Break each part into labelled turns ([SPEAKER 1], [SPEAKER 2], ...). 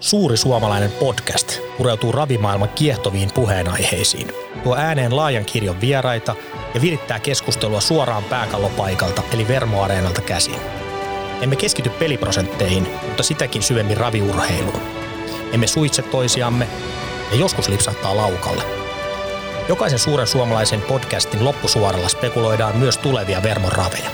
[SPEAKER 1] Suuri suomalainen podcast pureutuu ravimaailman kiehtoviin puheenaiheisiin, tuo ääneen laajan kirjon vieraita ja virittää keskustelua suoraan pääkallopaikalta eli Vermoareenalta käsin. Emme keskity peliprosentteihin, mutta sitäkin syvemmin raviurheiluun. Emme suitse toisiamme ja joskus lipsahtaa laukalle. Jokaisen suuren suomalaisen podcastin loppusuoralla spekuloidaan myös tulevia Vermon raveja.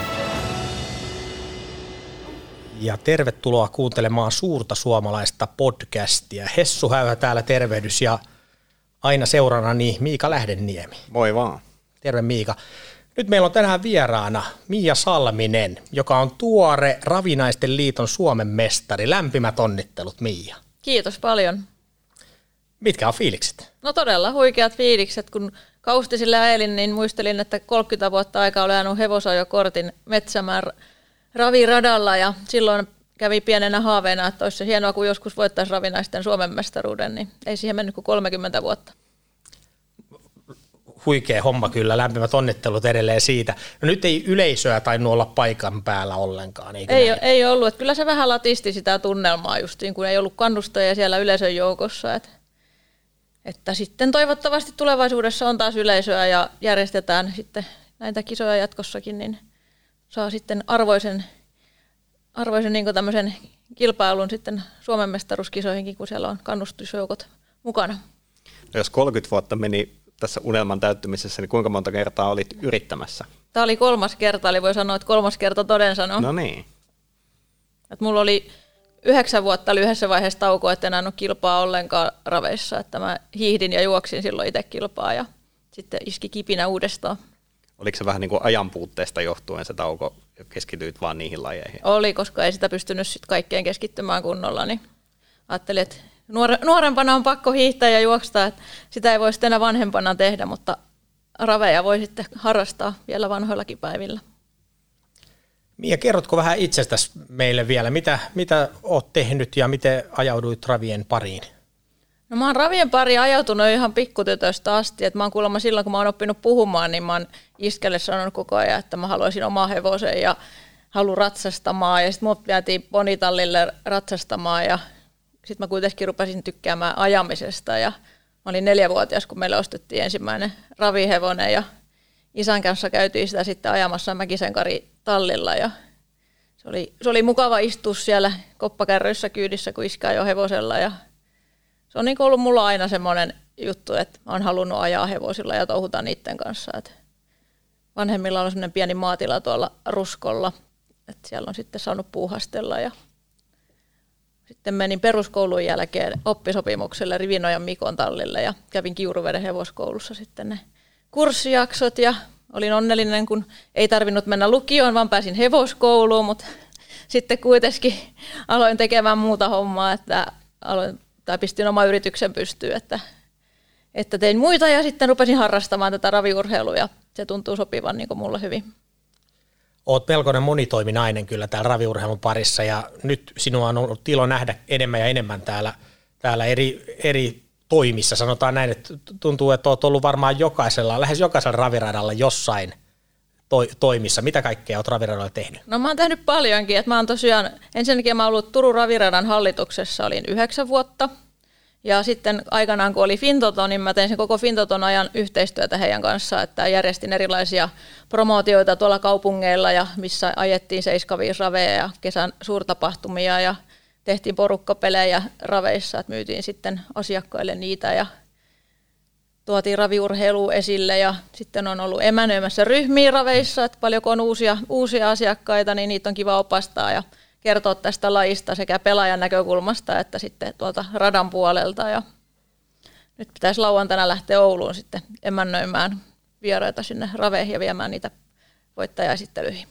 [SPEAKER 1] Ja tervetuloa kuuntelemaan suurta suomalaista podcastia. Hessu Häyhä täällä tervehdys ja aina seurannani Miika Lähdeniemi.
[SPEAKER 2] Moi vaan.
[SPEAKER 1] Terve Miika. Nyt meillä on tänään vieraana Mia Salminen, joka on tuore Ravinaisten liiton Suomen mestari. Lämpimät onnittelut Mia.
[SPEAKER 3] Kiitos paljon.
[SPEAKER 1] Mitkä on fiilikset?
[SPEAKER 3] No todella huikeat fiilikset, kun Kaustisille ajelin, niin muistelin, että 30 vuotta aikaa olen ajanut hevosajokortin Metsämään raviradalla ja silloin kävi pienenä haaveena, että olisi se hienoa, kun joskus voittaisi ravinaisten Suomen mestaruuden, niin ei siihen mennyt kuin 30 vuotta.
[SPEAKER 1] Huikea homma kyllä, lämpimät onnittelut edelleen siitä. No nyt ei yleisöä tainnut olla paikan päällä ollenkaan, eikö
[SPEAKER 3] ei, ei ollut, että kyllä se vähän latisti sitä tunnelmaa justiin, kun ei ollut kannustajia siellä yleisön joukossa, että että sitten toivottavasti tulevaisuudessa on taas yleisöä ja järjestetään sitten näitä kisoja jatkossakin, niin saa sitten arvoisen, arvoisen niin tämmöisen kilpailun sitten Suomen mestaruuskisoihinkin, kun siellä on kannustusjoukot mukana.
[SPEAKER 2] No jos 30 vuotta meni tässä unelman täyttymisessä, niin kuinka monta kertaa olit yrittämässä?
[SPEAKER 3] Tämä oli kolmas kerta, eli voi sanoa, että kolmas kerta toden sanoo.
[SPEAKER 2] No niin.
[SPEAKER 3] Et mulla oli yhdeksän vuotta lyhyessä vaiheessa taukoa, että en ollut kilpaa ollenkaan raveissa. Että mä hiihdin ja juoksin silloin itse kilpaa ja sitten iski kipinä uudestaan.
[SPEAKER 2] Oliko se vähän niin kuin ajan puutteesta johtuen se tauko ja keskityit vaan niihin lajeihin?
[SPEAKER 3] Oli, koska ei sitä pystynyt sit kaikkeen keskittymään kunnolla, niin ajattelin, että nuorempana on pakko hiihtää ja juosta, että sitä ei voi sitten enää vanhempana tehdä, mutta raveja voi sitten harrastaa vielä vanhoillakin päivillä.
[SPEAKER 1] Mia, kerrotko vähän itsestäsi meille vielä, mitä, mitä oot tehnyt ja miten ajauduit ravien pariin?
[SPEAKER 3] No mä oon ravien pari ajautunut ihan pikkutytöstä asti, että mä oon kuulemma silloin, kun mä oon oppinut puhumaan, niin mä oon iskelle sanonut koko ajan, että mä haluaisin omaa hevosen ja haluan ratsastamaan. Ja sitten mut vietiin ponitallille ratsastamaan ja sitten mä kuitenkin rupesin tykkäämään ajamisesta. Ja mä olin neljävuotias, kun meille ostettiin ensimmäinen ravihevonen ja isän kanssa käytiin sitä sitten ajamassa Mäkisenkari tallilla. Ja se oli, se oli mukava istua siellä koppakärryissä kyydissä, kun iskä jo hevosella ja se on niin ollut mulla aina semmoinen juttu, että oon halunnut ajaa hevosilla ja touhuta niiden kanssa. Et vanhemmilla on semmoinen pieni maatila tuolla Ruskolla, että siellä on sitten saanut puuhastella ja sitten menin peruskoulun jälkeen oppisopimukselle Rivinojan Mikon tallille ja kävin Kiuruveden hevoskoulussa sitten ne kurssijaksot ja olin onnellinen, kun ei tarvinnut mennä lukioon, vaan pääsin hevoskouluun, mutta sitten kuitenkin aloin tekemään muuta hommaa, että aloin, tai pistin oma yrityksen pystyyn, että, että tein muita ja sitten rupesin harrastamaan tätä raviurheilua ja se tuntuu sopivan niin mulle hyvin.
[SPEAKER 1] Oot melkoinen monitoiminainen kyllä täällä raviurheilun parissa ja nyt sinua on ollut ilo nähdä enemmän ja enemmän täällä, täällä eri, eri toimissa. Sanotaan näin, että tuntuu, että olet ollut varmaan jokaisella, lähes jokaisella raviradalla jossain to- toimissa. Mitä kaikkea olet raviradalla tehnyt?
[SPEAKER 3] No mä oon tehnyt paljonkin. Että mä oon tosiaan, ensinnäkin mä oon ollut Turun raviradan hallituksessa, olin yhdeksän vuotta. Ja sitten aikanaan, kun oli Fintoto, niin mä tein sen koko Fintoton ajan yhteistyötä heidän kanssaan, että järjestin erilaisia promootioita tuolla kaupungeilla, ja missä ajettiin 75 raveja ja kesän suurtapahtumia ja tehtiin porukkapelejä raveissa, että myytiin sitten asiakkaille niitä ja tuotiin raviurheilu esille ja sitten on ollut emänöimässä ryhmiä raveissa, että paljonko on uusia, uusia asiakkaita, niin niitä on kiva opastaa ja kertoa tästä lajista sekä pelaajan näkökulmasta että sitten tuolta radan puolelta ja nyt pitäisi lauantaina lähteä Ouluun sitten emännöimään vieraita sinne raveihin ja viemään niitä voittajaesittelyihin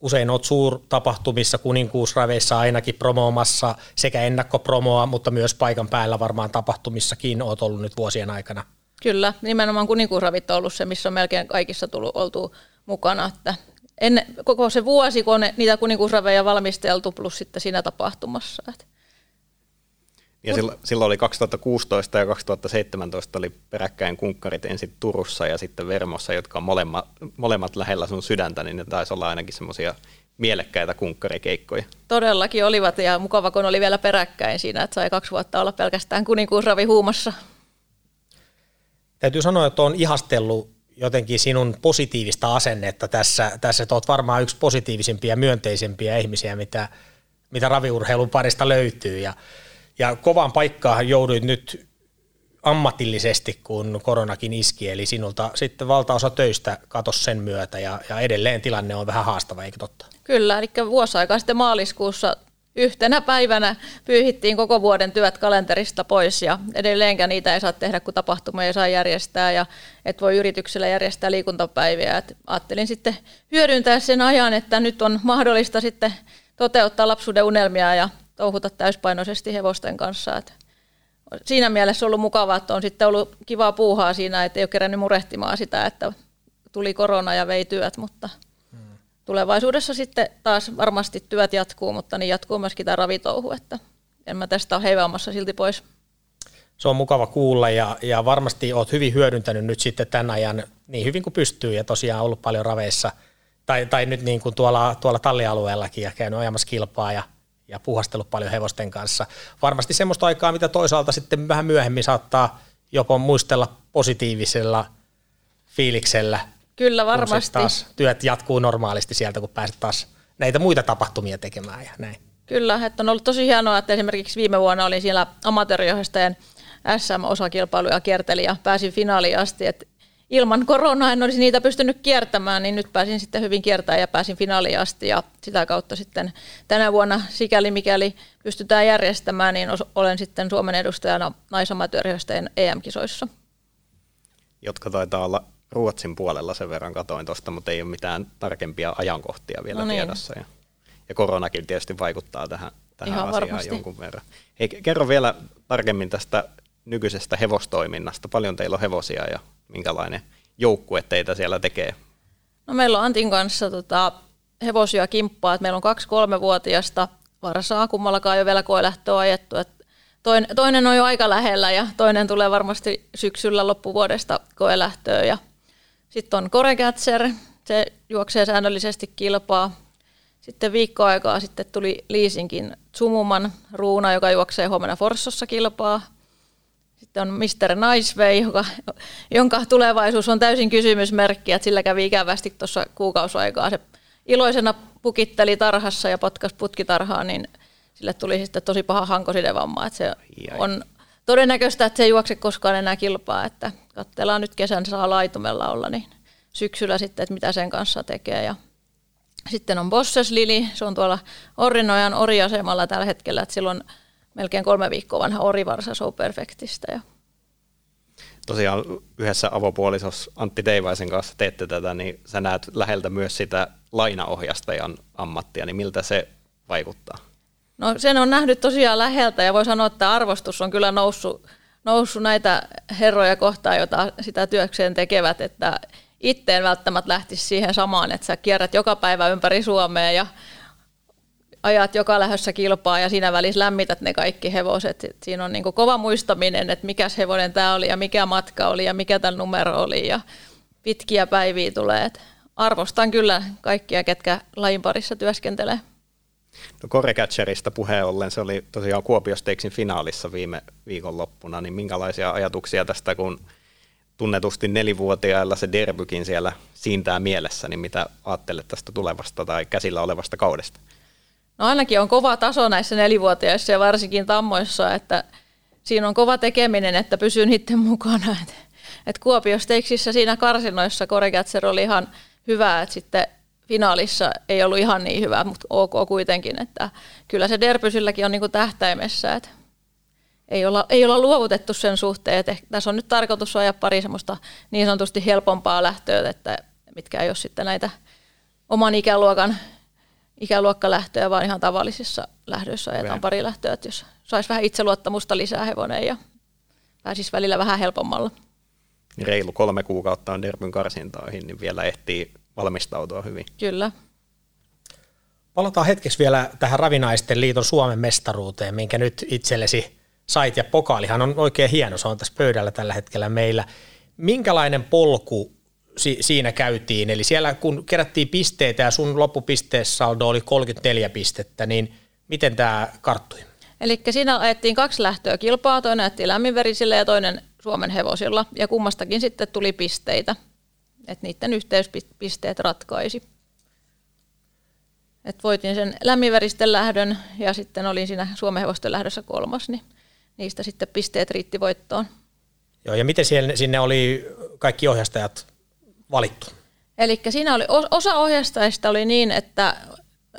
[SPEAKER 1] usein olet suurtapahtumissa, kuninkuusraveissa ainakin promoomassa sekä ennakkopromoa, mutta myös paikan päällä varmaan tapahtumissakin olet ollut nyt vuosien aikana.
[SPEAKER 3] Kyllä, nimenomaan kuninkuusravit on ollut se, missä on melkein kaikissa tullut oltu mukana. Että ennen, koko se vuosi, kun on niitä kuninkuusraveja valmisteltu, plus sitten siinä tapahtumassa. Että
[SPEAKER 2] ja silloin, silloin oli 2016 ja 2017 oli peräkkäin kunkkarit ensin Turussa ja sitten Vermossa, jotka on molemmat, molemmat lähellä sun sydäntä, niin ne taisi olla ainakin semmoisia mielekkäitä kunkkarikeikkoja.
[SPEAKER 3] Todellakin olivat ja mukava, kun oli vielä peräkkäin siinä, että sai kaksi vuotta olla pelkästään kuninkuusravi huumassa.
[SPEAKER 1] Täytyy sanoa, että on ihastellut jotenkin sinun positiivista asennetta tässä, tässä olet varmaan yksi positiivisimpia ja myönteisempiä ihmisiä, mitä, mitä raviurheilun parista löytyy. Ja, ja kovaan paikkaan jouduit nyt ammatillisesti, kun koronakin iski, eli sinulta sitten valtaosa töistä katosi sen myötä, ja, ja edelleen tilanne on vähän haastava, eikö totta?
[SPEAKER 3] Kyllä, eli vuosi aikaa sitten maaliskuussa yhtenä päivänä pyyhittiin koko vuoden työt kalenterista pois ja edelleenkään niitä ei saa tehdä, kun tapahtuma ei saa järjestää ja et voi yrityksellä järjestää liikuntapäiviä. Et ajattelin sitten hyödyntää sen ajan, että nyt on mahdollista sitten toteuttaa lapsuuden unelmia ja touhuta täyspainoisesti hevosten kanssa. Et siinä mielessä on ollut mukavaa, että on sitten ollut kivaa puuhaa siinä, että ei ole kerännyt murehtimaan sitä, että tuli korona ja vei työt, mutta – tulevaisuudessa sitten taas varmasti työt jatkuu, mutta niin jatkuu myöskin tämä ravitouhu, että en mä tästä ole heivaamassa silti pois.
[SPEAKER 1] Se on mukava kuulla ja, ja varmasti olet hyvin hyödyntänyt nyt sitten tämän ajan niin hyvin kuin pystyy ja tosiaan ollut paljon raveissa tai, tai nyt niin kuin tuolla, tuolla tallialueellakin ja käynyt ajamassa kilpaa ja, ja puhastellut paljon hevosten kanssa. Varmasti semmoista aikaa, mitä toisaalta sitten vähän myöhemmin saattaa jopa muistella positiivisella fiiliksellä
[SPEAKER 3] Kyllä varmasti.
[SPEAKER 1] taas työt jatkuu normaalisti sieltä, kun pääset taas näitä muita tapahtumia tekemään ja näin.
[SPEAKER 3] Kyllä, että on ollut tosi hienoa, että esimerkiksi viime vuonna olin siellä amatöörijohtajien SM-osakilpailuja kierteli ja pääsin finaaliin asti, että ilman koronaa en olisi niitä pystynyt kiertämään, niin nyt pääsin sitten hyvin kiertämään ja pääsin finaaliin asti ja sitä kautta sitten tänä vuonna, sikäli mikäli pystytään järjestämään, niin olen sitten Suomen edustajana naisamatöörijohtajien EM-kisoissa.
[SPEAKER 2] Jotka taitaa olla Ruotsin puolella sen verran katoin tuosta, mutta ei ole mitään tarkempia ajankohtia vielä no niin. tiedossa. Ja, ja koronakin tietysti vaikuttaa tähän, tähän Ihan asiaan varmasti. jonkun verran. Hei, kerro vielä tarkemmin tästä nykyisestä hevostoiminnasta. Paljon teillä on hevosia ja minkälainen joukkue teitä siellä tekee?
[SPEAKER 3] No meillä on Antin kanssa tota, hevosia kimppaa, että meillä on kaksi kolmevuotiasta varsaa, kummallakaan jo vielä koelähtöä ajettu, että toinen, toinen on jo aika lähellä ja toinen tulee varmasti syksyllä loppuvuodesta koelähtöön ja sitten on Koregatser, se juoksee säännöllisesti kilpaa. Sitten viikkoaikaa sitten tuli Liisinkin Tsumuman Ruuna, joka juoksee huomenna Forssossa kilpaa. Sitten on Mr. Niceway, joka, jonka tulevaisuus on täysin kysymysmerkki, että sillä kävi ikävästi tuossa kuukausaikaa. Se iloisena pukitteli tarhassa ja potkas putkitarhaa, niin sille tuli sitten tosi paha hankosidevamma. Että se on todennäköistä, että se ei juokse koskaan enää kilpaa, että katsellaan nyt kesän saa laitumella olla, niin syksyllä sitten, että mitä sen kanssa tekee. Ja sitten on Bosses Lili, se on tuolla Orinojan oriasemalla tällä hetkellä, että silloin melkein kolme viikkoa vanha orivarsa Show Perfectistä. Ja
[SPEAKER 2] Tosiaan yhdessä avopuolisos Antti Teivaisen kanssa teette tätä, niin sä näet läheltä myös sitä lainaohjastajan ammattia, niin miltä se vaikuttaa?
[SPEAKER 3] No sen on nähnyt tosiaan läheltä ja voi sanoa, että arvostus on kyllä noussut, noussut näitä herroja kohtaan, joita sitä työkseen tekevät, että itse en välttämättä lähtisi siihen samaan, että sä kierrät joka päivä ympäri Suomea ja ajat joka lähdössä kilpaa ja siinä välissä lämmität ne kaikki hevoset. Et siinä on niin kova muistaminen, että mikä hevonen tämä oli ja mikä matka oli ja mikä tämä numero oli ja pitkiä päiviä tulee. Et arvostan kyllä kaikkia, ketkä lajin parissa työskentelee.
[SPEAKER 2] No Korecatcherista puheen ollen, se oli tosiaan Kuopio Stakesin finaalissa viime viikonloppuna, niin minkälaisia ajatuksia tästä, kun tunnetusti nelivuotiailla se derbykin siellä siintää mielessä, niin mitä ajattelet tästä tulevasta tai käsillä olevasta kaudesta?
[SPEAKER 3] No ainakin on kova taso näissä nelivuotiaissa ja varsinkin tammoissa, että siinä on kova tekeminen, että pysyy niiden mukana. Et, Kuopio Stakesissa siinä karsinoissa Koregatser oli ihan hyvä, että sitten finaalissa ei ollut ihan niin hyvä, mutta ok kuitenkin, että kyllä se Derbysylläkin on niinku tähtäimessä, että ei olla, ei olla luovutettu sen suhteen, että tässä on nyt tarkoitus ajaa pari semmoista niin sanotusti helpompaa lähtöä, että mitkä ei ole sitten näitä oman ikäluokan ikäluokkalähtöjä, vaan ihan tavallisissa lähdöissä ajetaan pari lähtöä, että jos saisi vähän itseluottamusta lisää hevonen ja pääsisi välillä vähän helpommalla.
[SPEAKER 2] Reilu kolme kuukautta on Derbyn karsintoihin, niin vielä ehtii valmistautua hyvin.
[SPEAKER 3] Kyllä.
[SPEAKER 1] Palataan hetkeksi vielä tähän Ravinaisten liiton Suomen mestaruuteen, minkä nyt itsellesi sait, ja pokaalihan on oikein hieno, se on tässä pöydällä tällä hetkellä meillä. Minkälainen polku si- siinä käytiin. Eli siellä kun kerättiin pisteitä ja sun loppupisteessaldo oli 34 pistettä, niin miten tämä karttui?
[SPEAKER 3] Eli siinä ajettiin kaksi lähtöä kilpaa, toinen ajettiin lämminverisillä ja toinen Suomen hevosilla, ja kummastakin sitten tuli pisteitä, että niiden yhteyspisteet ratkaisi. Et voitin sen lämminveristen lähdön ja sitten olin siinä Suomen hevosten lähdössä kolmas, niin niistä sitten pisteet riitti voittoon.
[SPEAKER 1] Joo, ja miten siellä, sinne oli kaikki ohjastajat valittu?
[SPEAKER 3] Eli siinä oli osa ohjastajista oli niin, että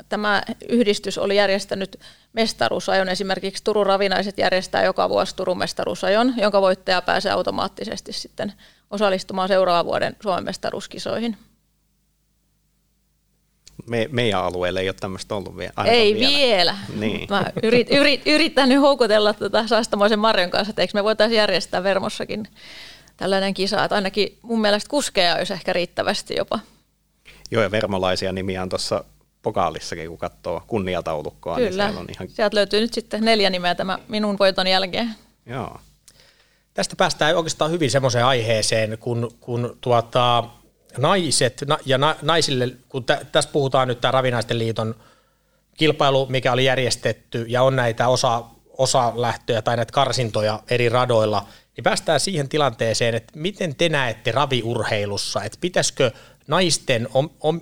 [SPEAKER 3] tämä yhdistys oli järjestänyt mestaruusajon. Esimerkiksi Turun Ravinaiset järjestää joka vuosi Turun mestaruusajon, jonka voittaja pääsee automaattisesti sitten osallistumaan seuraavan vuoden Suomen mestaruuskisoihin.
[SPEAKER 2] Me, meidän alueelle ei ole tämmöistä ollut vielä.
[SPEAKER 3] Ei vielä. vielä. Niin. Mä yrit, yrit, yritän nyt houkutella tätä Saastamoisen Marjon kanssa, että eikö me voitaisiin järjestää Vermossakin tällainen kisa, että ainakin mun mielestä kuskeja olisi ehkä riittävästi jopa.
[SPEAKER 2] Joo, ja vermolaisia nimiä on tuossa pokaalissakin, kun katsoo kunniataulukkoa.
[SPEAKER 3] Niin Kyllä, niin siellä on ihan... sieltä löytyy nyt sitten neljä nimeä tämä minun voiton jälkeen.
[SPEAKER 2] Joo.
[SPEAKER 1] Tästä päästään oikeastaan hyvin semmoiseen aiheeseen, kun, kun tuota, naiset ja na, naisille, kun tä, tässä puhutaan nyt tämä Ravinaisten liiton kilpailu, mikä oli järjestetty ja on näitä osa, osa lähtöjä tai näitä karsintoja eri radoilla, niin päästään siihen tilanteeseen, että miten te näette raviurheilussa, että pitäisikö naisten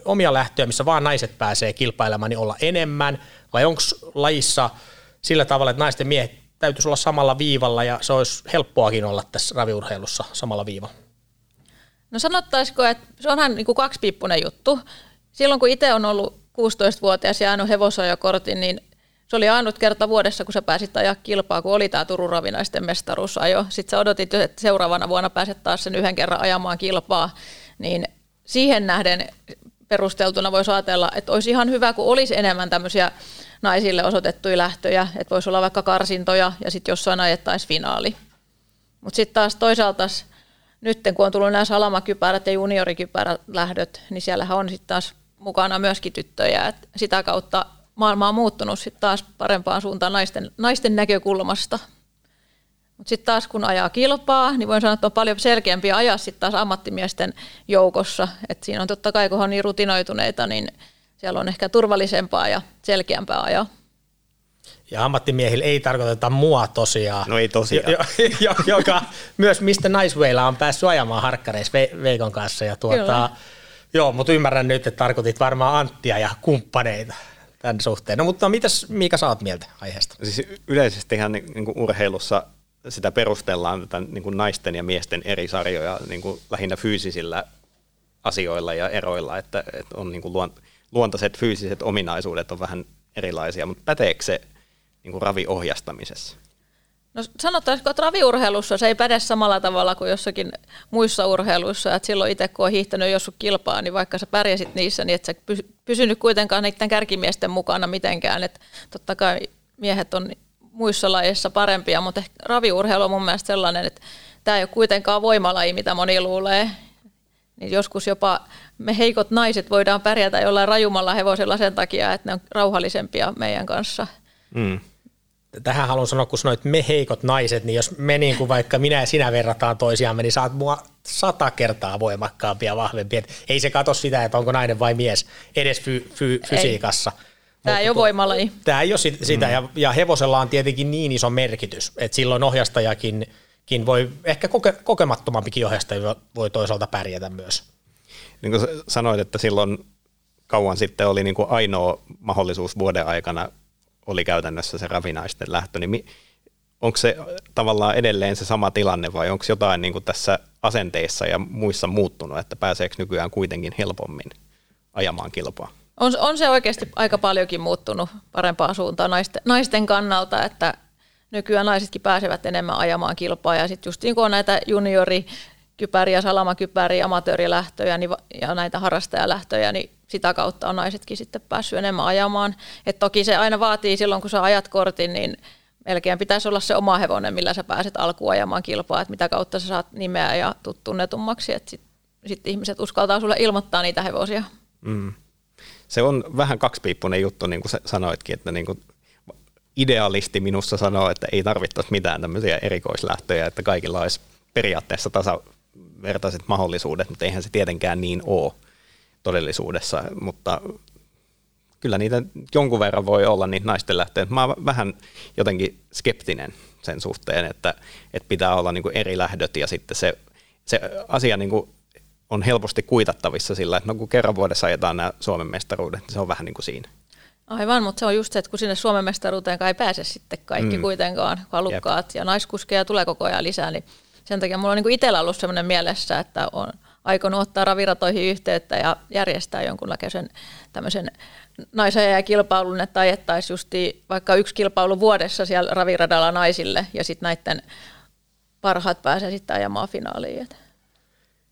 [SPEAKER 1] omia lähtöjä, missä vaan naiset pääsee kilpailemaan, niin olla enemmän, vai onko lajissa sillä tavalla, että naisten miehet täytyisi olla samalla viivalla ja se olisi helppoakin olla tässä raviurheilussa samalla viivalla?
[SPEAKER 3] No sanottaisiko, että se onhan niin kuin kaksipiippunen juttu. Silloin kun itse on ollut 16-vuotias ja ajanut hevosajokortin, niin se oli ainut kerta vuodessa, kun sä pääsit ajaa kilpaa, kun oli tämä Turun ravinaisten mestaruusajo. Sitten sä odotit, että seuraavana vuonna pääset taas sen yhden kerran ajamaan kilpaa. Niin siihen nähden perusteltuna voisi ajatella, että olisi ihan hyvä, kun olisi enemmän tämmöisiä naisille osoitettuja lähtöjä, että voisi olla vaikka karsintoja ja sitten jossain ajettaisiin finaali. Mutta sitten taas toisaalta nyt kun on tullut nämä salamakypärät ja juniorikypärät lähdöt, niin siellähän on sitten taas mukana myöskin tyttöjä. Et sitä kautta maailma on muuttunut sitten taas parempaan suuntaan naisten, naisten näkökulmasta. Mutta sitten taas kun ajaa kilpaa, niin voin sanoa, että on paljon selkeämpiä ajaa sitten taas ammattimiesten joukossa. Et siinä on totta kai, kun on niin rutinoituneita, niin siellä on ehkä turvallisempaa ja selkeämpää ajaa.
[SPEAKER 1] Ja ammattimiehillä ei tarkoiteta mua tosiaan.
[SPEAKER 2] No ei tosiaan. Jo,
[SPEAKER 1] jo, joka myös mistä Nicewailla on päässyt ajamaan harkkareissa Veikon kanssa. Ja tuota, joo, mutta ymmärrän nyt, että tarkoitit varmaan Anttia ja kumppaneita tämän suhteen. No mutta mitäs Miika oot mieltä aiheesta?
[SPEAKER 2] Siis yleisesti ihan niin, niin kuin urheilussa sitä perustellaan tätä niin kuin naisten ja miesten eri sarjoja niin kuin lähinnä fyysisillä asioilla ja eroilla, että, että on niin kuin luontaiset fyysiset ominaisuudet on vähän erilaisia, mutta päteekö se niin kuin raviohjastamisessa?
[SPEAKER 3] No sanotaanko, että raviurheilussa se ei päde samalla tavalla kuin jossakin muissa urheiluissa, että silloin itse kun on hiihtänyt jossain kilpaa, niin vaikka sä pärjäsit niissä, niin et sä pysynyt kuitenkaan niiden kärkimiesten mukana mitenkään, että totta kai miehet on muissa lajeissa parempia, mutta raviurheilu on mun mielestä sellainen, että tämä ei ole kuitenkaan voimalaji, mitä moni luulee. Niin joskus jopa me heikot naiset voidaan pärjätä jollain rajumalla hevosella sen takia, että ne on rauhallisempia meidän kanssa. Mm
[SPEAKER 1] tähän haluan sanoa, kun sanoit me heikot naiset, niin jos me niin kuin vaikka minä ja sinä verrataan toisiamme, niin saat mua sata kertaa voimakkaampia ja vahvempia. ei se katso sitä, että onko nainen vai mies edes fy, fy, fysiikassa. Ei.
[SPEAKER 3] Tämä ei ole voimalaji.
[SPEAKER 1] Tämä ei ole sitä, mm. ja, ja hevosella on tietenkin niin iso merkitys, että silloin ohjastajakin voi, ehkä koke, kokemattomampikin ohjastaja voi toisaalta pärjätä myös.
[SPEAKER 2] Niin kuin sanoit, että silloin kauan sitten oli niin kuin ainoa mahdollisuus vuoden aikana oli käytännössä se ravinaisten lähtö, niin onko se tavallaan edelleen se sama tilanne vai onko jotain niin kuin tässä asenteissa ja muissa muuttunut, että pääseekö nykyään kuitenkin helpommin ajamaan kilpaa?
[SPEAKER 3] On, on se oikeasti aika paljonkin muuttunut parempaan suuntaan naisten, naisten kannalta, että nykyään naisetkin pääsevät enemmän ajamaan kilpaa ja sitten just niin kuin on näitä juniori kypäriä, salamakypäriä, amatöörilähtöjä niin, ja näitä harrastajalähtöjä, niin sitä kautta on naisetkin sitten päässyt enemmän ajamaan. Et toki se aina vaatii silloin, kun sä ajat kortin, niin melkein pitäisi olla se oma hevonen, millä sä pääset alkuun ajamaan kilpaa, että mitä kautta sä saat nimeä ja tuttunnetummaksi, että sitten sit ihmiset uskaltaa sulle ilmoittaa niitä hevosia. Mm.
[SPEAKER 2] Se on vähän kaksipiippunen juttu, niin kuin sä sanoitkin, että niin kuin idealisti minussa sanoo, että ei tarvittaisi mitään tämmöisiä erikoislähtöjä, että kaikilla olisi periaatteessa tasa, vertaiset mahdollisuudet, mutta eihän se tietenkään niin ole todellisuudessa, mutta kyllä niitä jonkun verran voi olla niitä naisten lähteitä. Mä oon vähän jotenkin skeptinen sen suhteen, että, että pitää olla niin eri lähdöt ja sitten se, se asia niin on helposti kuitattavissa sillä, että no kun kerran vuodessa ajetaan nämä Suomen mestaruudet, niin se on vähän niin kuin siinä.
[SPEAKER 3] Aivan, mutta se on just se, että kun sinne Suomen mestaruuteen ei pääse sitten kaikki mm. kuitenkaan halukkaat Jep. ja naiskuskeja tulee koko ajan lisää, niin sen takia mulla on niin itsellä ollut sellainen mielessä, että on aikonut ottaa raviratoihin yhteyttä ja järjestää jonkunlaisen tämmöisen ja kilpailun, että ajettaisiin justi vaikka yksi kilpailu vuodessa siellä raviradalla naisille ja sitten näiden parhaat pääsee sitten ajamaan finaaliin.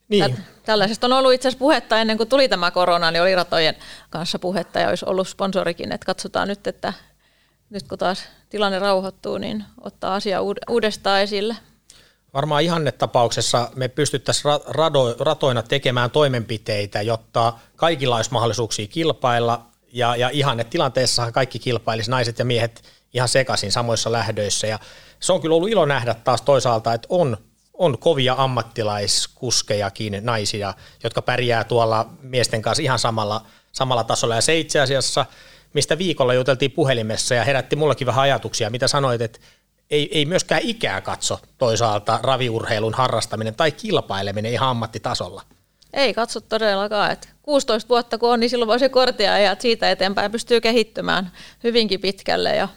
[SPEAKER 3] Niin. Tällaisesta on ollut itse asiassa puhetta ennen kuin tuli tämä korona, niin oli ratojen kanssa puhetta ja olisi ollut sponsorikin, että katsotaan nyt, että nyt kun taas tilanne rauhoittuu, niin ottaa asia uudestaan esille.
[SPEAKER 1] Varmaan ihannetapauksessa me pystyttäisiin ratoina tekemään toimenpiteitä, jotta kaikilla olisi mahdollisuuksia kilpailla ja, ja ihannetilanteessa kaikki kilpailisi naiset ja miehet ihan sekaisin samoissa lähdöissä. Ja se on kyllä ollut ilo nähdä taas toisaalta, että on on kovia ammattilaiskuskejakin naisia, jotka pärjää tuolla miesten kanssa ihan samalla, samalla tasolla. Ja se itse asiassa, mistä viikolla juteltiin puhelimessa ja herätti mullakin vähän ajatuksia, mitä sanoit, että ei, ei myöskään ikää katso toisaalta raviurheilun harrastaminen tai kilpaileminen ihan ammattitasolla.
[SPEAKER 3] Ei katso todellakaan. Että 16 vuotta kun on, niin silloin voi se kortia ja siitä eteenpäin pystyy kehittymään hyvinkin pitkälle ja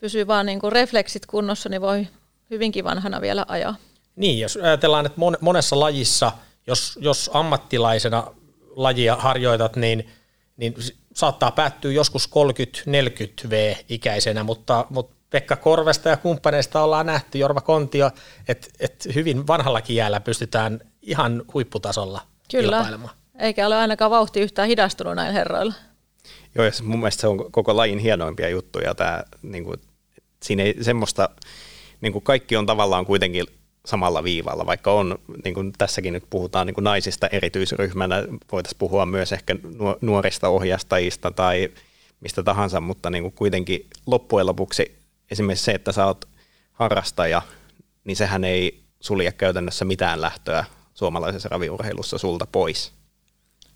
[SPEAKER 3] pysyy vaan niin kuin refleksit kunnossa, niin voi hyvinkin vanhana vielä ajaa.
[SPEAKER 1] Niin, jos ajatellaan, että monessa lajissa, jos, jos ammattilaisena lajia harjoitat, niin, niin saattaa päättyä joskus 30-40 V-ikäisenä, mutta, mutta Pekka Korvesta ja kumppaneista ollaan nähty, Jorva Kontio, että, että hyvin vanhallakin jäällä pystytään ihan huipputasolla Kyllä. kilpailemaan.
[SPEAKER 3] Eikä ole ainakaan vauhti yhtään hidastunut näin herroilla.
[SPEAKER 2] Joo, ja mun mielestä se on koko lajin hienoimpia juttuja. Tämä, niin kuin, siinä ei semmoista niin kuin kaikki on tavallaan kuitenkin samalla viivalla, vaikka on, niin kuin tässäkin nyt puhutaan niin kuin naisista erityisryhmänä, voitaisiin puhua myös ehkä nuorista ohjastajista tai mistä tahansa, mutta niin kuin kuitenkin loppujen lopuksi esimerkiksi se, että sä oot harrastaja, niin sehän ei sulje käytännössä mitään lähtöä suomalaisessa raviurheilussa sulta pois.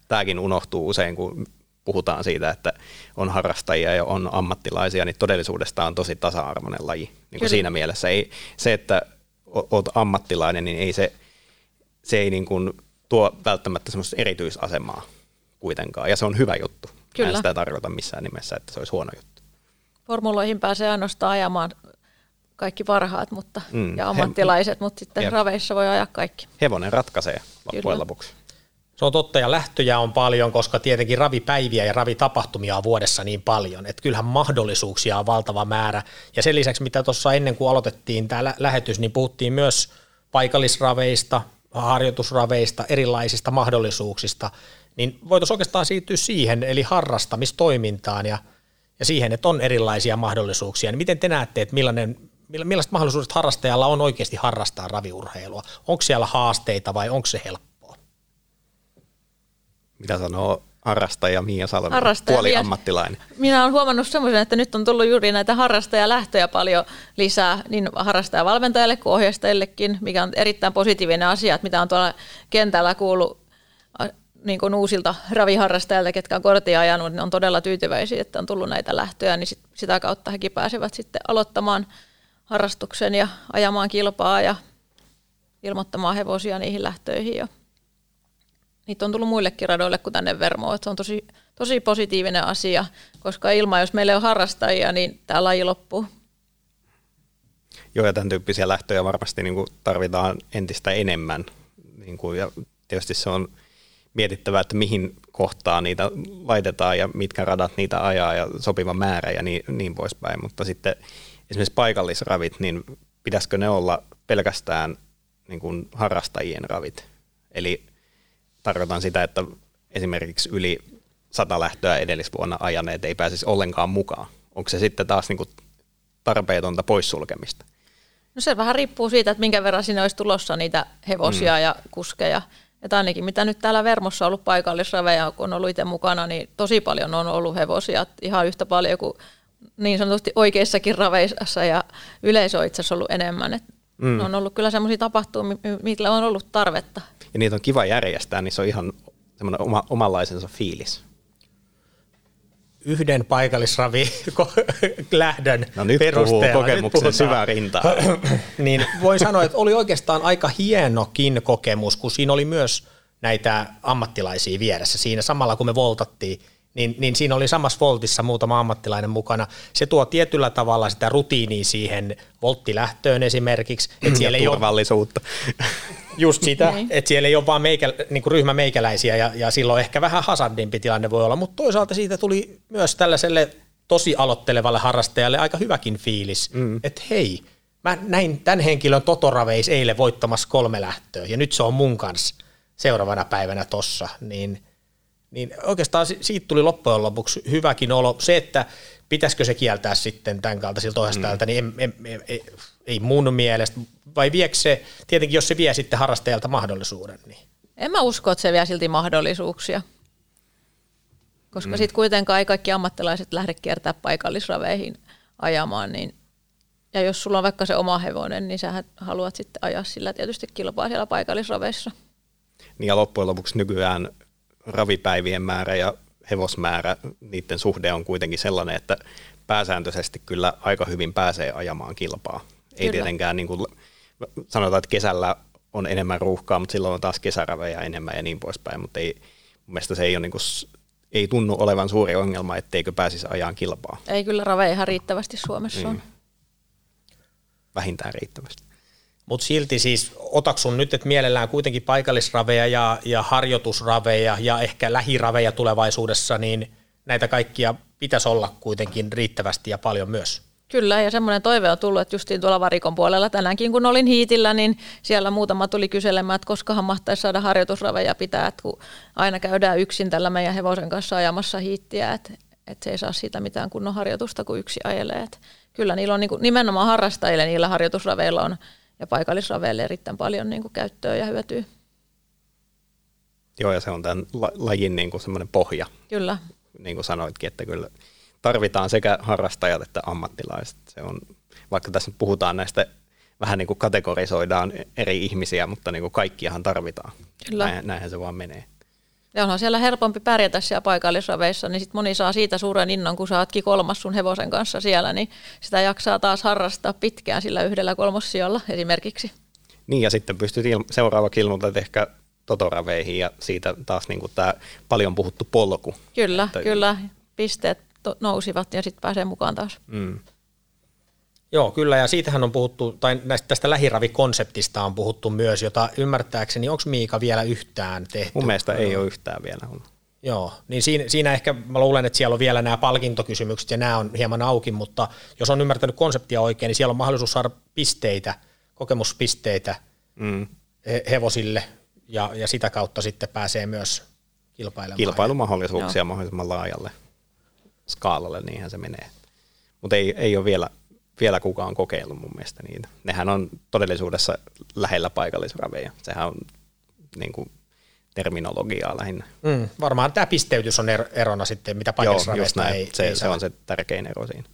[SPEAKER 2] Tämäkin unohtuu usein, kun puhutaan siitä, että on harrastajia ja on ammattilaisia, niin todellisuudesta on tosi tasa-arvoinen laji. Niin kuin siinä mielessä ei, se, että olet ammattilainen, niin ei se, se ei niin kuin tuo välttämättä semmoista erityisasemaa kuitenkaan. Ja se on hyvä juttu. Kyllä. En sitä tarkoita missään nimessä, että se olisi huono juttu.
[SPEAKER 3] Formuloihin pääsee ainoastaan ajamaan kaikki parhaat mutta, mm. ja ammattilaiset, He, mutta sitten jep. raveissa voi ajaa kaikki.
[SPEAKER 2] Hevonen ratkaisee loppujen lopuksi.
[SPEAKER 1] Se on totta ja lähtöjä on paljon, koska tietenkin ravipäiviä ja ravitapahtumia on vuodessa niin paljon, että kyllähän mahdollisuuksia on valtava määrä. Ja sen lisäksi, mitä tuossa ennen kuin aloitettiin tämä lähetys, niin puhuttiin myös paikallisraveista, harjoitusraveista, erilaisista mahdollisuuksista, niin voitaisiin oikeastaan siirtyä siihen, eli harrastamistoimintaan ja, ja siihen, että on erilaisia mahdollisuuksia. Niin miten te näette, että millainen, millaiset mahdollisuudet harrastajalla on oikeasti harrastaa raviurheilua? Onko siellä haasteita vai onko se helppo?
[SPEAKER 2] Mitä sanoo harrastaja Mia Salmi, harrastaja, puoli ammattilainen.
[SPEAKER 3] Minä olen huomannut semmoisen, että nyt on tullut juuri näitä harrastajalähtöjä paljon lisää, niin harrastajavalmentajalle kuin ohjastajillekin, mikä on erittäin positiivinen asia, että mitä on tuolla kentällä kuullut niin kuin uusilta raviharrastajilta, ketkä on kortia ajanut, niin on todella tyytyväisiä, että on tullut näitä lähtöjä, niin sit, sitä kautta hekin pääsevät sitten aloittamaan harrastuksen ja ajamaan kilpaa ja ilmoittamaan hevosia niihin lähtöihin jo niitä on tullut muillekin radoille kuin tänne Vermoon. Se on tosi, tosi positiivinen asia, koska ilman, jos meillä on harrastajia, niin tämä laji loppuu.
[SPEAKER 2] Joo, ja tämän tyyppisiä lähtöjä varmasti niin kuin tarvitaan entistä enemmän. Niin kuin, ja tietysti se on mietittävä, että mihin kohtaan niitä laitetaan ja mitkä radat niitä ajaa ja sopiva määrä ja niin, niin poispäin. Mutta sitten esimerkiksi paikallisravit, niin pitäisikö ne olla pelkästään niin kuin harrastajien ravit? Eli tarkoitan sitä, että esimerkiksi yli sata lähtöä edellisvuonna ajaneet ei pääsisi ollenkaan mukaan. Onko se sitten taas niin kuin tarpeetonta poissulkemista?
[SPEAKER 3] No se vähän riippuu siitä, että minkä verran sinne olisi tulossa niitä hevosia mm. ja kuskeja. Että ainakin mitä nyt täällä Vermossa on ollut paikallisraveja, kun on ollut itse mukana, niin tosi paljon on ollut hevosia, ihan yhtä paljon kuin niin sanotusti oikeissakin raveissa ja yleisö on itse asiassa ollut enemmän. Et Mm. Ne on ollut kyllä semmoisia tapahtumia, millä on ollut tarvetta.
[SPEAKER 2] Ja niitä on kiva järjestää, niin se on ihan semmoinen oma, omanlaisensa fiilis.
[SPEAKER 1] Yhden paikallisravi lähdön
[SPEAKER 2] no nyt perusteella. kokemuksen nyt syvää rintaa.
[SPEAKER 1] niin voin sanoa, että oli oikeastaan aika hienokin kokemus, kun siinä oli myös näitä ammattilaisia vieressä. Siinä samalla kun me voltattiin, niin, niin siinä oli samassa voltissa muutama ammattilainen mukana. Se tuo tietyllä tavalla sitä rutiiniä siihen volttilähtöön esimerkiksi.
[SPEAKER 2] Että siellä ja ei turvallisuutta.
[SPEAKER 1] Ole, just sitä, niin. että siellä ei ole vaan meikä, niin kuin ryhmä meikäläisiä ja, ja silloin ehkä vähän hasardimpi tilanne voi olla, mutta toisaalta siitä tuli myös tällaiselle tosi aloittelevalle harrastajalle aika hyväkin fiilis, mm. että hei, mä näin tämän henkilön Totoraveis eilen voittamassa kolme lähtöä ja nyt se on mun kanssa seuraavana päivänä tossa, niin – niin oikeastaan siitä tuli loppujen lopuksi hyväkin olo. Se, että pitäisikö se kieltää sitten tämän kaltaisilta ohjastajilta, mm. niin ei, ei, ei, ei mun mielestä, vai viekö se, tietenkin jos se vie sitten harrastajalta mahdollisuuden. Niin.
[SPEAKER 3] En mä usko, että se vie silti mahdollisuuksia, koska mm. sitten kuitenkaan ei kaikki ammattilaiset lähde kiertää paikallisraveihin ajamaan, niin ja jos sulla on vaikka se oma hevonen, niin sä haluat sitten ajaa sillä tietysti kilpaa siellä paikallisraveissa.
[SPEAKER 2] Niin ja loppujen lopuksi nykyään ravipäivien määrä ja hevosmäärä, niiden suhde on kuitenkin sellainen, että pääsääntöisesti kyllä aika hyvin pääsee ajamaan kilpaa. Ei kyllä. tietenkään niin kuin, sanotaan, että kesällä on enemmän ruuhkaa, mutta silloin on taas kesärävejä enemmän ja niin poispäin, mutta ei, mun mielestä se ei, ole niin kuin, ei tunnu olevan suuri ongelma, etteikö pääsisi ajaan kilpaa.
[SPEAKER 3] Ei kyllä raveja ihan riittävästi Suomessa mm. on.
[SPEAKER 2] Vähintään riittävästi.
[SPEAKER 1] Mutta silti siis otaksun nyt, että mielellään kuitenkin paikallisraveja ja, ja harjoitusraveja ja ehkä lähiraveja tulevaisuudessa, niin näitä kaikkia pitäisi olla kuitenkin riittävästi ja paljon myös.
[SPEAKER 3] Kyllä, ja semmoinen toive on tullut, että justiin tuolla varikon puolella tänäänkin, kun olin hiitillä, niin siellä muutama tuli kyselemään, että koskahan mahtaisi saada harjoitusraveja pitää, että kun aina käydään yksin tällä meidän hevosen kanssa ajamassa hiittiä, että, että se ei saa siitä mitään kunnon harjoitusta, kun yksi ajelee. Että kyllä niillä on niin kuin, nimenomaan harrastajille, niillä harjoitusraveilla on ja paikallisraveille erittäin paljon niin kuin käyttöä ja hyötyä.
[SPEAKER 2] Joo, ja se on tämän lajin niin kuin semmoinen pohja.
[SPEAKER 3] Kyllä.
[SPEAKER 2] Niin kuin sanoitkin, että kyllä tarvitaan sekä harrastajat että ammattilaiset. Se on, vaikka tässä nyt puhutaan näistä, vähän niin kuin kategorisoidaan eri ihmisiä, mutta niin kuin kaikkiahan tarvitaan. Kyllä. Näin, näinhän se vaan menee.
[SPEAKER 3] Ja onhan siellä helpompi pärjätä siellä paikallisraveissa, niin sit moni saa siitä suuren innon, kun saatkin kolmas sun hevosen kanssa siellä, niin sitä jaksaa taas harrastaa pitkään sillä yhdellä kolmossijolla esimerkiksi.
[SPEAKER 2] Niin ja sitten pystyt il- seuraava ilmoittaa ehkä totoraveihin ja siitä taas niin tämä paljon puhuttu polku.
[SPEAKER 3] Kyllä, että... kyllä. Pisteet to- nousivat ja sitten pääsee mukaan taas. Mm.
[SPEAKER 1] Joo, kyllä, ja siitähän on puhuttu, tai näistä, tästä lähiravikonseptista on puhuttu myös, jota ymmärtääkseni, onko Miika vielä yhtään tehty?
[SPEAKER 2] Mun mielestä ei ole yhtään vielä.
[SPEAKER 1] Joo, niin siinä, siinä ehkä mä luulen, että siellä on vielä nämä palkintokysymykset ja nämä on hieman auki, mutta jos on ymmärtänyt konseptia oikein, niin siellä on mahdollisuus saada pisteitä, kokemuspisteitä mm. hevosille ja, ja sitä kautta sitten pääsee myös kilpailemaan.
[SPEAKER 2] Kilpailumahdollisuuksia Joo. mahdollisimman laajalle skaalalle, niinhän se menee. Mutta ei, ei ole vielä vielä kukaan kokeillut mun mielestä niitä. Nehän on todellisuudessa lähellä paikallisraveja. Sehän on niin kuin, terminologiaa lähinnä.
[SPEAKER 1] Mm, varmaan tämä pisteytys on erona sitten, mitä paikallisraveista ei
[SPEAKER 2] se,
[SPEAKER 1] ei
[SPEAKER 2] se on se tärkein ero siinä.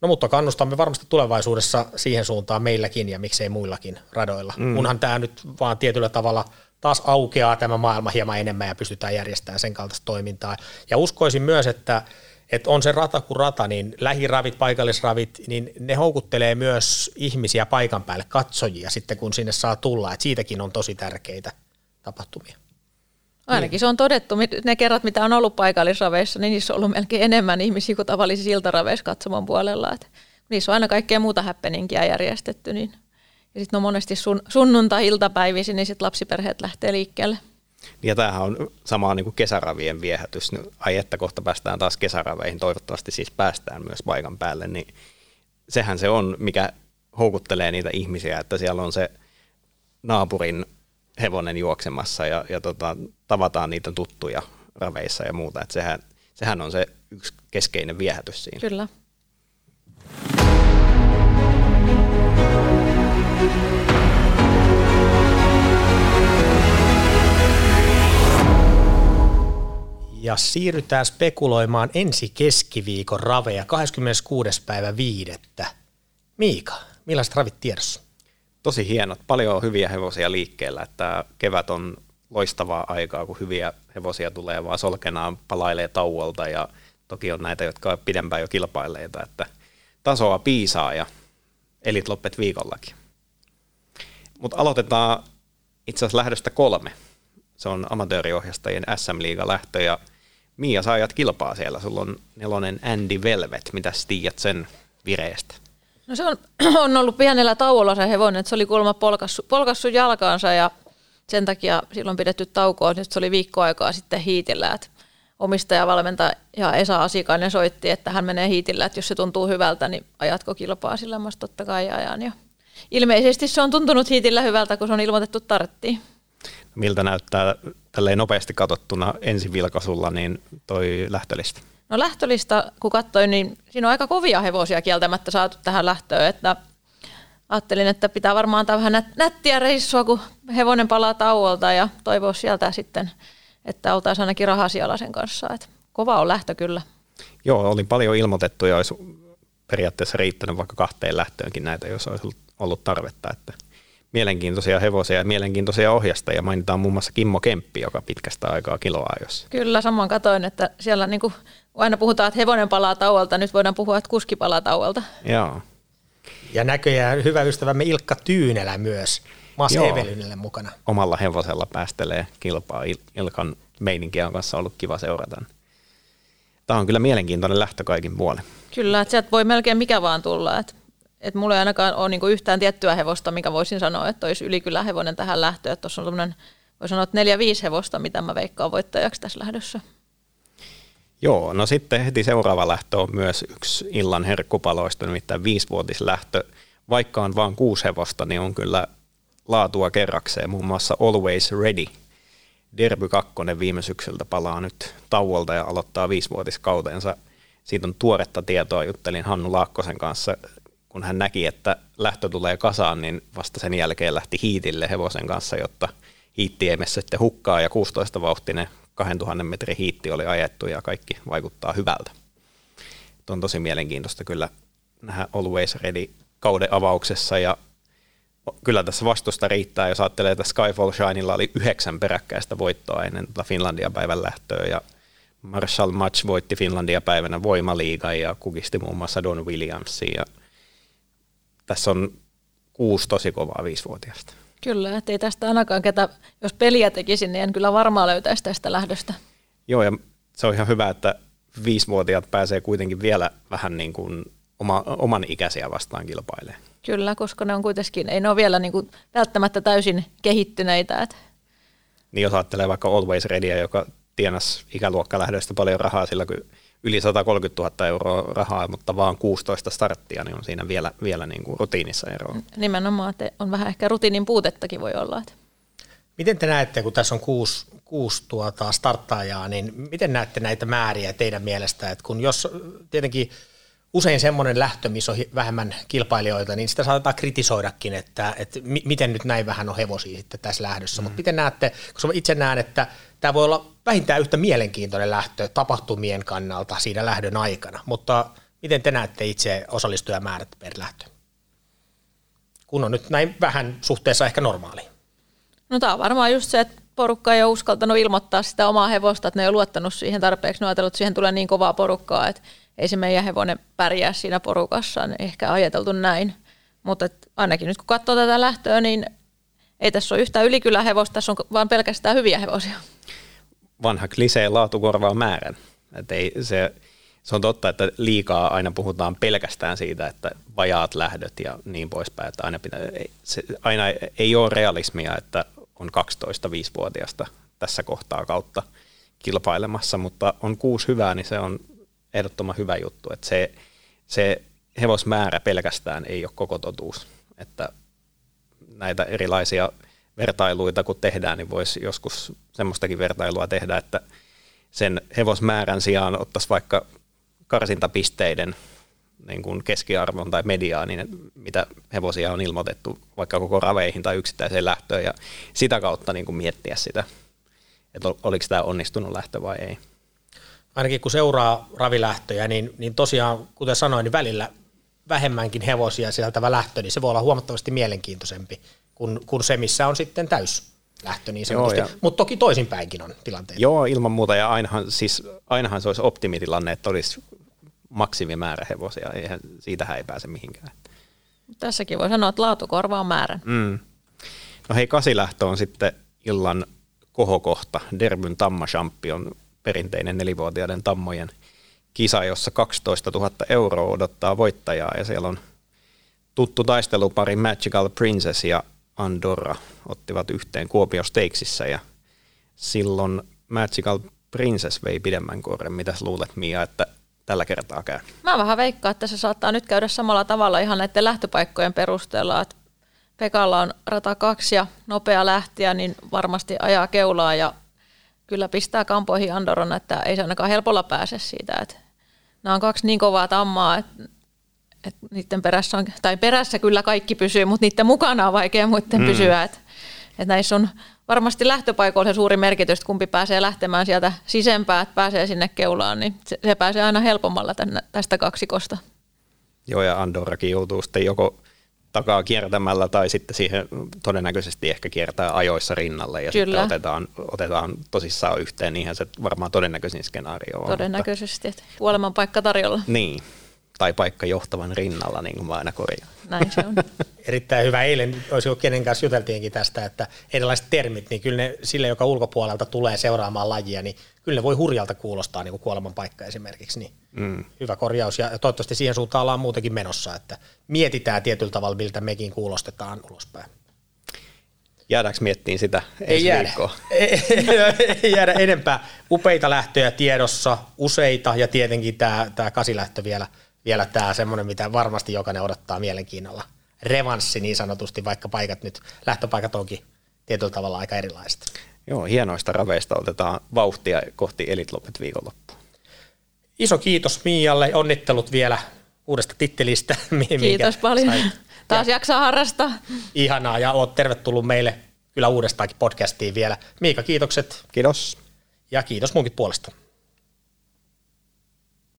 [SPEAKER 1] No mutta kannustamme varmasti tulevaisuudessa siihen suuntaan meilläkin ja miksei muillakin radoilla. Mm. Kunhan tämä nyt vaan tietyllä tavalla taas aukeaa tämä maailma hieman enemmän ja pystytään järjestämään sen kaltaista toimintaa. Ja uskoisin myös, että että on se rata kuin rata, niin lähiravit, paikallisravit, niin ne houkuttelee myös ihmisiä paikan päälle, katsojia sitten kun sinne saa tulla, että siitäkin on tosi tärkeitä tapahtumia.
[SPEAKER 3] Ainakin niin. se on todettu, ne kerrat mitä on ollut paikallisraveissa, niin niissä on ollut melkein enemmän ihmisiä kuin tavallisissa iltaraveissa katsomon puolella. Että niissä on aina kaikkea muuta häppeninkiä järjestetty. Niin. Ja sitten on monesti sun, sunnuntai-iltapäivisin, niin sitten lapsiperheet lähtee liikkeelle.
[SPEAKER 2] Ja tämähän on sama niin kuin kesäravien viehätys. Ai että kohta päästään taas kesäraveihin, toivottavasti siis päästään myös paikan päälle, niin sehän se on, mikä houkuttelee niitä ihmisiä, että siellä on se naapurin hevonen juoksemassa ja, ja tota, tavataan niitä tuttuja raveissa ja muuta. Että sehän, sehän on se yksi keskeinen viehätys siinä.
[SPEAKER 3] Kyllä.
[SPEAKER 1] Ja siirrytään spekuloimaan ensi keskiviikon raveja 26. päivä viidettä. Miika, Millaiset ravit tiedossa?
[SPEAKER 2] Tosi hienot. Paljon on hyviä hevosia liikkeellä. Että kevät on loistavaa aikaa, kun hyviä hevosia tulee, vaan solkenaan palailee tauolta ja toki on näitä, jotka on pidempään jo kilpaileita, että tasoa piisaa ja elit loppet viikollakin. Mutta aloitetaan itse asiassa lähdöstä kolme. Se on amatööriohjastajien SM-liiga lähtö ja Mia, sä ajat kilpaa siellä. Sulla on nelonen Andy Velvet. Mitä tiedät sen vireestä?
[SPEAKER 3] No se on, on ollut pienellä tauolla se hevonen, että se oli kuulemma polkassu, polkassu jalkaansa ja sen takia silloin pidetty taukoa. Nyt se oli viikko aikaa sitten hiitillä, että omistaja, valmentaja Esa Asikainen soitti, että hän menee hiitillä, että jos se tuntuu hyvältä, niin ajatko kilpaa sillä mä totta kai ajan. Ja ilmeisesti se on tuntunut hiitillä hyvältä, kun se on ilmoitettu tarttiin.
[SPEAKER 2] Miltä näyttää tälleen nopeasti katsottuna ensivilkaisulla niin toi lähtölista?
[SPEAKER 3] No lähtölista, kun katsoin, niin siinä on aika kovia hevosia kieltämättä saatu tähän lähtöön, että ajattelin, että pitää varmaan antaa vähän nättiä reissua, kun hevonen palaa tauolta ja toivoa sieltä sitten, että oltaisiin ainakin rahasialla sen kanssa. Että kova on lähtö kyllä.
[SPEAKER 2] Joo, oli paljon ilmoitettu ja olisi periaatteessa riittänyt vaikka kahteen lähtöönkin näitä, jos olisi ollut tarvetta. Että mielenkiintoisia hevosia ja mielenkiintoisia ohjastajia. Mainitaan muun muassa Kimmo Kemppi, joka pitkästä aikaa kiloa jos.
[SPEAKER 3] Kyllä, samoin katoin, että siellä niin kuin, aina puhutaan, että hevonen palaa tauolta, nyt voidaan puhua, että kuski palaa tauolta.
[SPEAKER 2] Joo.
[SPEAKER 1] Ja näköjään hyvä ystävämme Ilkka Tyynelä myös, Mas Evelynille mukana.
[SPEAKER 2] Omalla hevosella päästelee kilpaa. Ilkan meininkiä on kanssa ollut kiva seurata. Tämä on kyllä mielenkiintoinen lähtö kaikin puolin.
[SPEAKER 3] Kyllä, että sieltä voi melkein mikä vaan tulla. Että et mulla ei ainakaan ole niinku yhtään tiettyä hevosta, mikä voisin sanoa, että olisi ylikylä hevonen tähän lähtöön. Tuossa on semmoinen, voi sanoa, että neljä, viisi hevosta, mitä mä veikkaan voittajaksi tässä lähdössä.
[SPEAKER 2] Joo, no sitten heti seuraava lähtö on myös yksi illan herkkupaloista, nimittäin viisivuotislähtö. Vaikka on vain kuusi hevosta, niin on kyllä laatua kerrakseen, muun muassa Always Ready. Derby 2 viime syksyltä palaa nyt tauolta ja aloittaa viisivuotiskautensa. Siitä on tuoretta tietoa, juttelin Hannu Laakkosen kanssa kun hän näki, että lähtö tulee kasaan, niin vasta sen jälkeen lähti hiitille hevosen kanssa, jotta hiitti ei sitten hukkaa ja 16-vauhtinen 2000 metrin hiitti oli ajettu ja kaikki vaikuttaa hyvältä. On tosi mielenkiintoista kyllä nähdä Always Ready kauden avauksessa. Ja kyllä tässä vastusta riittää, jos ajattelee, että Skyfall Shinella oli yhdeksän peräkkäistä voittoa ennen tuota Finlandia päivän lähtöä. Ja Marshall Match voitti Finlandia päivänä voimaliigan ja kukisti muun muassa Don Williamsin. Ja tässä on kuusi tosi kovaa viisivuotiaista.
[SPEAKER 3] Kyllä, ettei tästä ainakaan ketä, jos peliä tekisin, niin en kyllä varmaan löytäisi tästä lähdöstä.
[SPEAKER 2] Joo, ja se on ihan hyvä, että viisivuotiaat pääsee kuitenkin vielä vähän niin kuin oma, oman ikäisiä vastaan kilpailemaan.
[SPEAKER 3] Kyllä, koska ne on kuitenkin, ei ne ole vielä niin kuin välttämättä täysin kehittyneitä. Että.
[SPEAKER 2] Niin jos ajattelee vaikka Always Readyä, joka tienasi ikäluokkalähdöistä paljon rahaa sillä, kun yli 130 000 euroa rahaa, mutta vaan 16 starttia, niin on siinä vielä, vielä niin kuin rutiinissa eroa.
[SPEAKER 3] Nimenomaan, että on vähän ehkä rutiinin puutettakin voi olla. Että.
[SPEAKER 1] Miten te näette, kun tässä on kuusi, kuusi tuota starttaajaa, niin miten näette näitä määriä teidän mielestä, että kun jos tietenkin usein semmoinen lähtö, missä on vähemmän kilpailijoita, niin sitä saatetaan kritisoidakin, että, että miten nyt näin vähän on hevosia sitten tässä lähdössä. Mm. Mutta miten näette, koska itse näen, että tämä voi olla vähintään yhtä mielenkiintoinen lähtö tapahtumien kannalta siinä lähdön aikana, mutta miten te näette itse osallistujamäärät per lähtö? Kun on nyt näin vähän suhteessa ehkä normaaliin.
[SPEAKER 3] No tämä on varmaan just se, että porukka ei ole uskaltanut ilmoittaa sitä omaa hevosta, että ne ei ole luottanut siihen tarpeeksi. Ne on ajatellut, että siihen tulee niin kovaa porukkaa, että ei se meidän hevonen pärjää siinä porukassa, niin ehkä ajateltu näin. Mutta ainakin nyt kun katsoo tätä lähtöä, niin ei tässä ole yhtään ylikylähevosta, tässä on vaan pelkästään hyviä hevosia.
[SPEAKER 2] Vanha klisee laatu korvaa määrän. Et ei, se, se on totta, että liikaa aina puhutaan pelkästään siitä, että vajaat lähdöt ja niin poispäin. Että aina, pitää, ei, se, aina ei ole realismia, että on 12-5-vuotiaasta tässä kohtaa kautta kilpailemassa, mutta on kuusi hyvää, niin se on ehdottoman hyvä juttu. Että se, se hevosmäärä pelkästään ei ole koko totuus. Että näitä erilaisia vertailuita kun tehdään, niin voisi joskus semmoistakin vertailua tehdä, että sen hevosmäärän sijaan ottaisi vaikka karsintapisteiden niin kuin keskiarvon tai mediaa, niin mitä hevosia on ilmoitettu vaikka koko raveihin tai yksittäiseen lähtöön ja sitä kautta niin kuin miettiä sitä, että oliko tämä onnistunut lähtö vai ei.
[SPEAKER 1] Ainakin kun seuraa ravilähtöjä, niin, niin tosiaan, kuten sanoin, niin välillä vähemmänkin hevosia sisältävä lähtö, niin se voi olla huomattavasti mielenkiintoisempi kuin, kuin se, missä on sitten täys lähtö niin sanotusti. Mutta toki toisinpäinkin on tilanteita.
[SPEAKER 2] Joo, ilman muuta. Ja ainahan, siis, ainahan se olisi optimitilanne, että olisi maksimimäärä hevosia. Eihän, siitähän ei pääse mihinkään.
[SPEAKER 3] Tässäkin voi sanoa, että laatu korvaa määrän.
[SPEAKER 2] Mm. No hei, kasilähtö on sitten illan kohokohta. Derbyn Tamma Champion, perinteinen nelivuotiaiden tammojen kisa, jossa 12 000 euroa odottaa voittajaa ja siellä on tuttu taistelupari Magical Princess ja Andorra ottivat yhteen Kuopio Stakesissa ja silloin Magical Princess vei pidemmän korren. Mitäs luulet Mia, että tällä kertaa käy?
[SPEAKER 3] Mä vähän veikkaan, että se saattaa nyt käydä samalla tavalla ihan näiden lähtöpaikkojen perusteella, että Pekalla on rata kaksi ja nopea lähtiä, niin varmasti ajaa keulaa ja kyllä pistää kampoihin Andoron, että ei se ainakaan helpolla pääse siitä. Että nämä on kaksi niin kovaa tammaa, että, että niiden perässä, on, tai perässä kyllä kaikki pysyy, mutta niiden mukana on vaikea muiden mm. pysyä. Että, että näissä on varmasti lähtöpaikoilla se suuri merkitys, että kumpi pääsee lähtemään sieltä sisempää, että pääsee sinne keulaan, niin se, se pääsee aina helpommalla tänne, tästä kaksikosta.
[SPEAKER 2] Joo, ja Andorrakin joutuu sitten joko takaa kiertämällä tai sitten siihen todennäköisesti ehkä kiertää ajoissa rinnalle ja Kyllä. sitten otetaan, otetaan tosissaan yhteen, niinhän se varmaan todennäköisin skenaario on.
[SPEAKER 3] Todennäköisesti, että kuoleman paikka tarjolla.
[SPEAKER 2] Niin, tai paikka johtavan rinnalla, niin kuin mä aina korjaan.
[SPEAKER 3] Näin se on.
[SPEAKER 1] Erittäin hyvä. Eilen, olisi kenen kanssa juteltiinkin tästä, että erilaiset termit, niin kyllä ne sille, joka ulkopuolelta tulee seuraamaan lajia, niin kyllä ne voi hurjalta kuulostaa niin kuin kuoleman paikka esimerkiksi. Niin mm. Hyvä korjaus ja toivottavasti siihen suuntaan ollaan muutenkin menossa, että mietitään tietyllä tavalla, miltä mekin kuulostetaan ulospäin.
[SPEAKER 2] Jäädäänkö miettiin sitä ei
[SPEAKER 1] jäädä. ei, ei jäädä enempää. Upeita lähtöjä tiedossa, useita ja tietenkin tämä, tämä kasilähtö vielä, vielä tämä semmoinen, mitä varmasti jokainen odottaa mielenkiinnolla. Revanssi niin sanotusti, vaikka paikat nyt, lähtöpaikat onkin tietyllä tavalla aika erilaiset.
[SPEAKER 2] Joo, hienoista raveista otetaan vauhtia kohti Elitlopet viikonloppuun.
[SPEAKER 1] Iso kiitos Mialle, onnittelut vielä uudesta tittelistä.
[SPEAKER 3] Kiitos paljon. Sait. Taas ja jaksaa harrastaa.
[SPEAKER 1] Ihanaa ja oot tervetullut meille kyllä uudestaankin podcastiin vielä. Miika, kiitokset.
[SPEAKER 2] Kiitos.
[SPEAKER 1] Ja kiitos munkin puolesta.